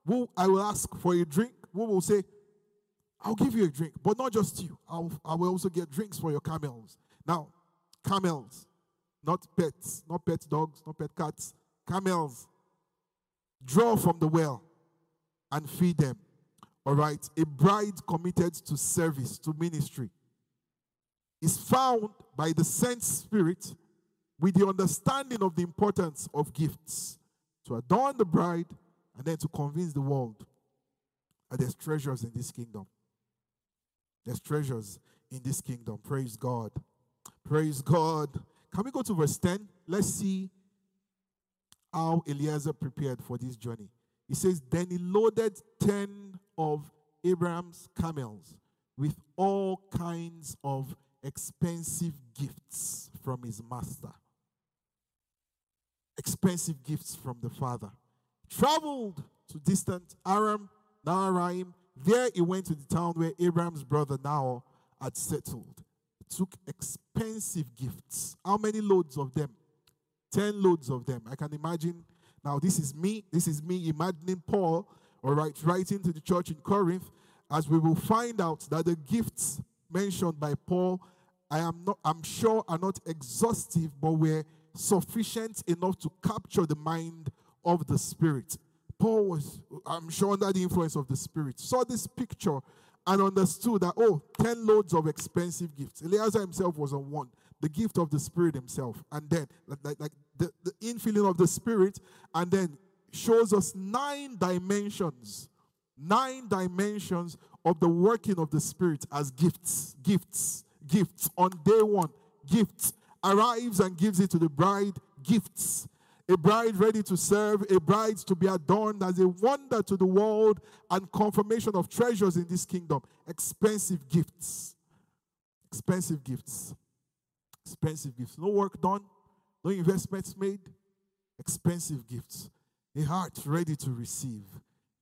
S1: who I will ask for a drink, who will say, I'll give you a drink, but not just you. I'll, I will also get drinks for your camels. Now, camels, not pets, not pet dogs, not pet cats, camels. Draw from the well and feed them. All right. A bride committed to service, to ministry, is found by the sent spirit with the understanding of the importance of gifts to adorn the bride and then to convince the world that there's treasures in this kingdom. There's treasures in this kingdom. Praise God. Praise God. Can we go to verse 10? Let's see how Eliezer prepared for this journey. He says, Then he loaded 10 of Abraham's camels with all kinds of expensive gifts from his master. Expensive gifts from the father. Traveled to distant Aram, Naharaim. There he went to the town where Abraham's brother Nahor had settled took expensive gifts. How many loads of them? 10 loads of them. I can imagine. Now, this is me. This is me imagining Paul, all right, writing to the church in Corinth, as we will find out that the gifts mentioned by Paul, I am not, I'm sure, are not exhaustive, but were sufficient enough to capture the mind of the Spirit. Paul was, I'm sure, under the influence of the Spirit, saw this picture and understood that, oh, 10 loads of expensive gifts. Eliezer himself was on one, the gift of the Spirit himself. And then, like, like the, the infilling of the Spirit, and then shows us nine dimensions, nine dimensions of the working of the Spirit as gifts, gifts, gifts. On day one, gifts. Arrives and gives it to the bride, gifts a bride ready to serve, a bride to be adorned as a wonder to the world and confirmation of treasures in this kingdom. Expensive gifts. Expensive gifts. Expensive gifts. No work done, no investments made. Expensive gifts. A heart ready to receive.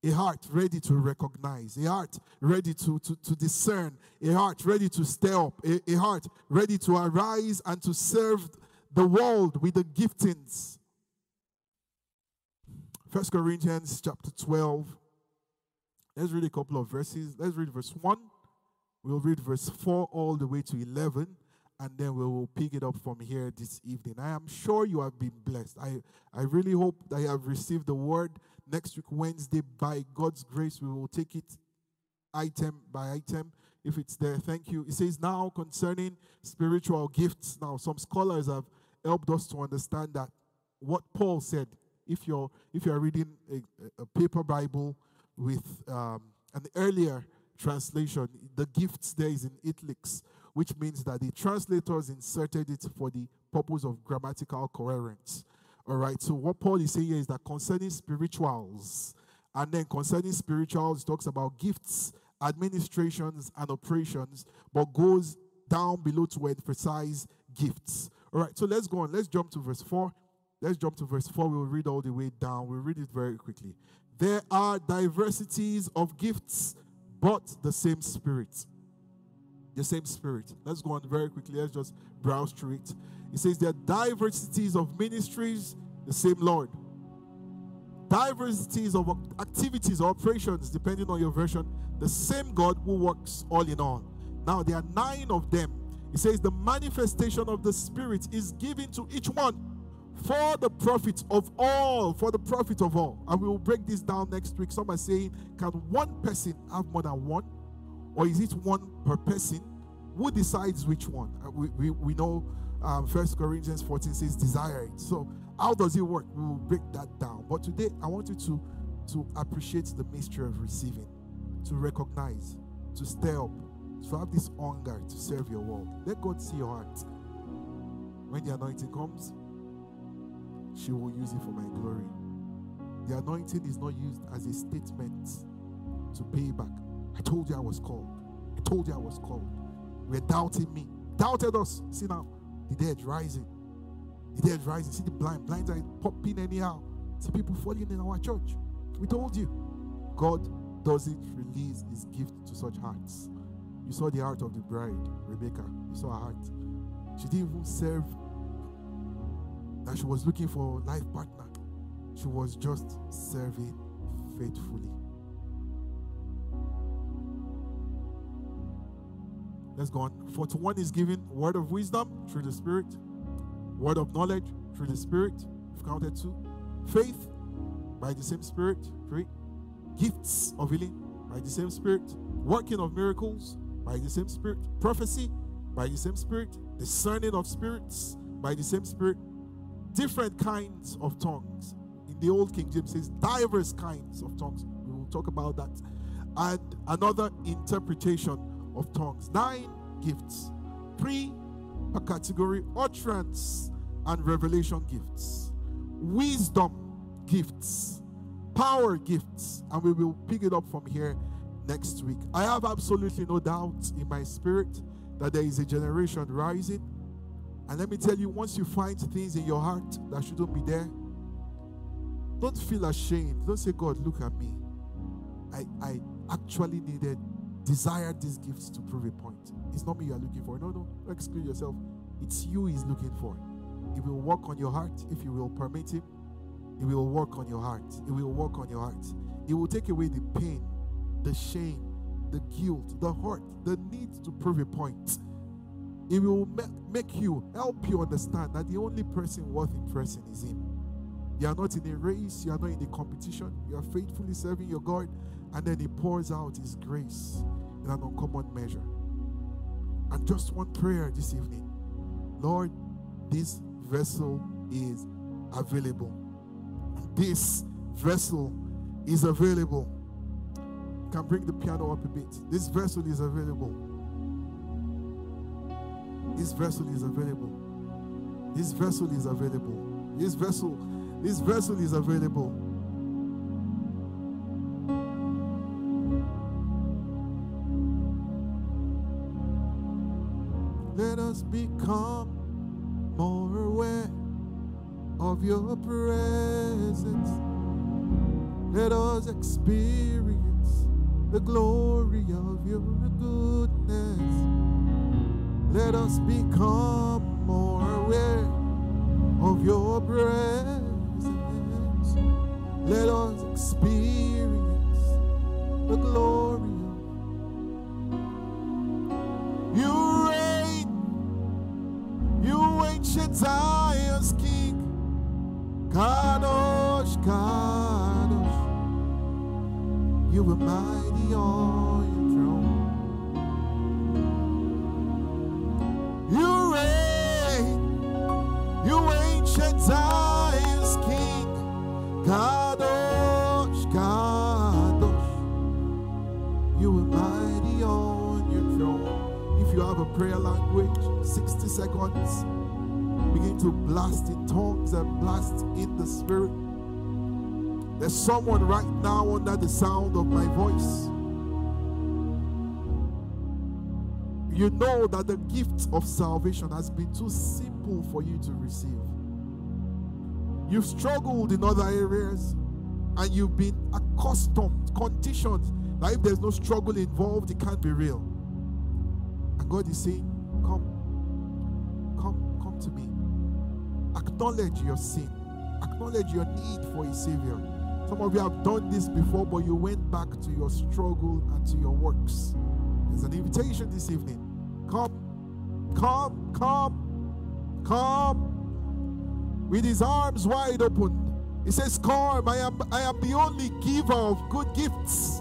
S1: A heart ready to recognize, a heart ready to, to, to discern, a heart ready to stir up, a, a heart ready to arise and to serve the world with the giftings First Corinthians chapter 12. Let's read a couple of verses. Let's read verse 1. We'll read verse 4 all the way to 11, and then we will pick it up from here this evening. I am sure you have been blessed. I, I really hope that you have received the word Next week, Wednesday, by God's grace, we will take it item by item if it's there. Thank you. It says now concerning spiritual gifts. Now, some scholars have helped us to understand that what Paul said. If you're if you're reading a, a paper Bible with um, an earlier translation, the gifts there is in italics, which means that the translators inserted it for the purpose of grammatical coherence. All right. So what Paul is saying here is that concerning spirituals, and then concerning spirituals, talks about gifts, administrations, and operations, but goes down below to emphasize gifts. All right. So let's go on. Let's jump to verse four. Let's jump to verse 4. We'll read all the way down. We'll read it very quickly. There are diversities of gifts, but the same Spirit. The same Spirit. Let's go on very quickly. Let's just browse through it. It says there are diversities of ministries, the same Lord. Diversities of activities or operations, depending on your version, the same God who works all in all. Now, there are nine of them. It says the manifestation of the Spirit is given to each one for the profit of all, for the profit of all. And we will break this down next week. Some are saying, can one person have more than one? Or is it one per person? Who decides which one? Uh, we, we, we know um, 1 Corinthians 14 says, desire it. So, how does it work? We will break that down. But today, I want you to, to appreciate the mystery of receiving, to recognize, to stay up, to have this hunger to serve your world. Let God see your heart. When the anointing comes, she will use it for my glory. The anointing is not used as a statement to pay back. I told you I was called. I told you I was called. We're doubting me. Doubted us. See now, the dead rising. The dead rising. See the blind. Blinds are popping anyhow. See people falling in our church. We told you. God doesn't release his gift to such hearts. You saw the heart of the bride, Rebecca. You saw her heart. She didn't even serve that she was looking for a life partner. She was just serving faithfully. Let's go on. For to one is given word of wisdom through the Spirit, word of knowledge through the Spirit. We've counted two. Faith by the same Spirit. Three. Gifts of healing by the same Spirit. Working of miracles by the same Spirit. Prophecy by the same Spirit. Discerning of spirits by the same Spirit different kinds of tongues. In the old King James says diverse kinds of tongues. We will talk about that. And another interpretation of tongues. Nine gifts. Three per category, utterance and revelation gifts. Wisdom gifts. Power gifts. And we will pick it up from here next week. I have absolutely no doubt in my spirit that there is a generation rising and let me tell you, once you find things in your heart that shouldn't be there, don't feel ashamed. Don't say, God, look at me. I, I actually needed, desired these gifts to prove a point. It's not me you are looking for. No, no, don't exclude yourself. It's you he's looking for. He will work on your heart if you will permit him. He will work on your heart. He will work on your heart. He will take away the pain, the shame, the guilt, the hurt, the need to prove a point it will make you, help you understand that the only person worth impressing is Him. You are not in a race, you are not in a competition, you are faithfully serving your God, and then He pours out His grace in an uncommon measure. And just one prayer this evening Lord, this vessel is available. This vessel is available. You can bring the piano up a bit. This vessel is available. This vessel is available. This vessel is available. This vessel, this vessel is available. Let us become more aware of your presence. Let us experience the glory of your goodness. Let us become more 60 seconds. Begin to blast in tongues and blast in the spirit. There's someone right now under the sound of my voice. You know that the gift of salvation has been too simple for you to receive. You've struggled in other areas and you've been accustomed, conditioned that if there's no struggle involved, it can't be real. And God is saying, Come, to me. Acknowledge your sin, acknowledge your need for a Savior. Some of you have done this before, but you went back to your struggle and to your works. There's an invitation this evening. Come, come, come, come. With his arms wide open. He says, Come, I am, I am the only giver of good gifts.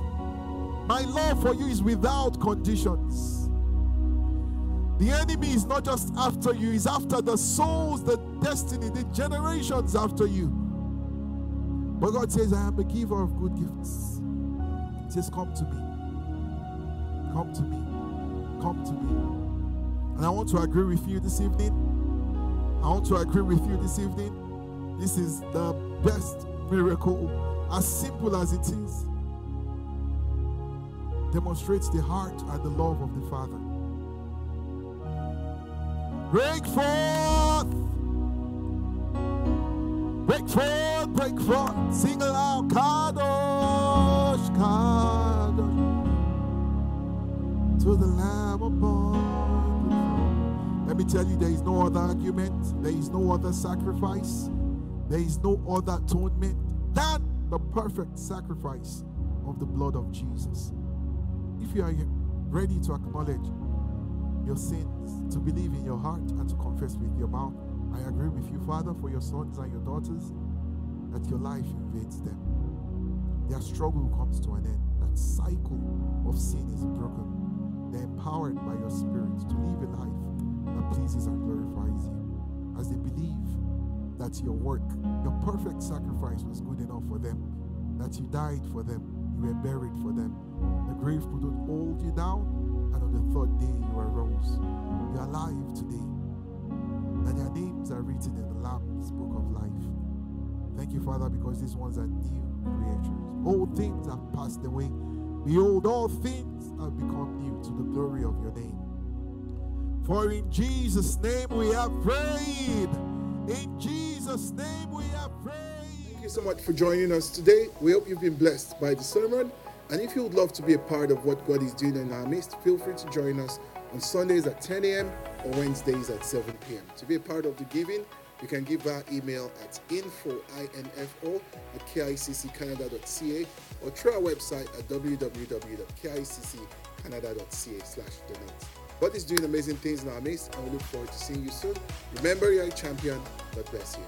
S1: My love for you is without conditions. The enemy is not just after you, he's after the souls, the destiny, the generations after you. But God says, I am a giver of good gifts. He says, Come to me. Come to me. Come to me. And I want to agree with you this evening. I want to agree with you this evening. This is the best miracle, as simple as it is. Demonstrates the heart and the love of the Father. Break forth. Break forth, break forth, sing aloud, Kadosh, Kadosh, to the Lamb upon. Let me tell you, there is no other argument, there is no other sacrifice, there is no other atonement than the perfect sacrifice of the blood of Jesus. If you are ready to acknowledge your sins, to believe in your heart, and to confess with your mouth, I agree with you, Father, for your sons and your daughters, that your life invades them. Their struggle comes to an end. That cycle of sin is broken. They're empowered by your Spirit to live a life that pleases and glorifies you. As they believe that your work, your perfect sacrifice was good enough for them, that you died for them, you were buried for them. The grave couldn't hold you down, and on the third day you arose. You're alive today and their names are written in the Lamb's book of life. Thank you, Father, because these ones are new creatures. Old things have passed away. Behold, all things have become new to the glory of your name. For in Jesus' name we have prayed. In Jesus' name we have prayed.
S2: Thank you so much for joining us today. We hope you've been blessed by the sermon. And if you would love to be a part of what God is doing in our midst, feel free to join us on Sundays at 10 a.m. or Wednesdays at 7 p.m. To be a part of the giving, you can give our email at info, I-N-F-O, at kicccanada.ca or through our website at www.kicccanada.ca slash donate. God is doing amazing things in our midst and we look forward to seeing you soon. Remember, you're a champion. God bless you.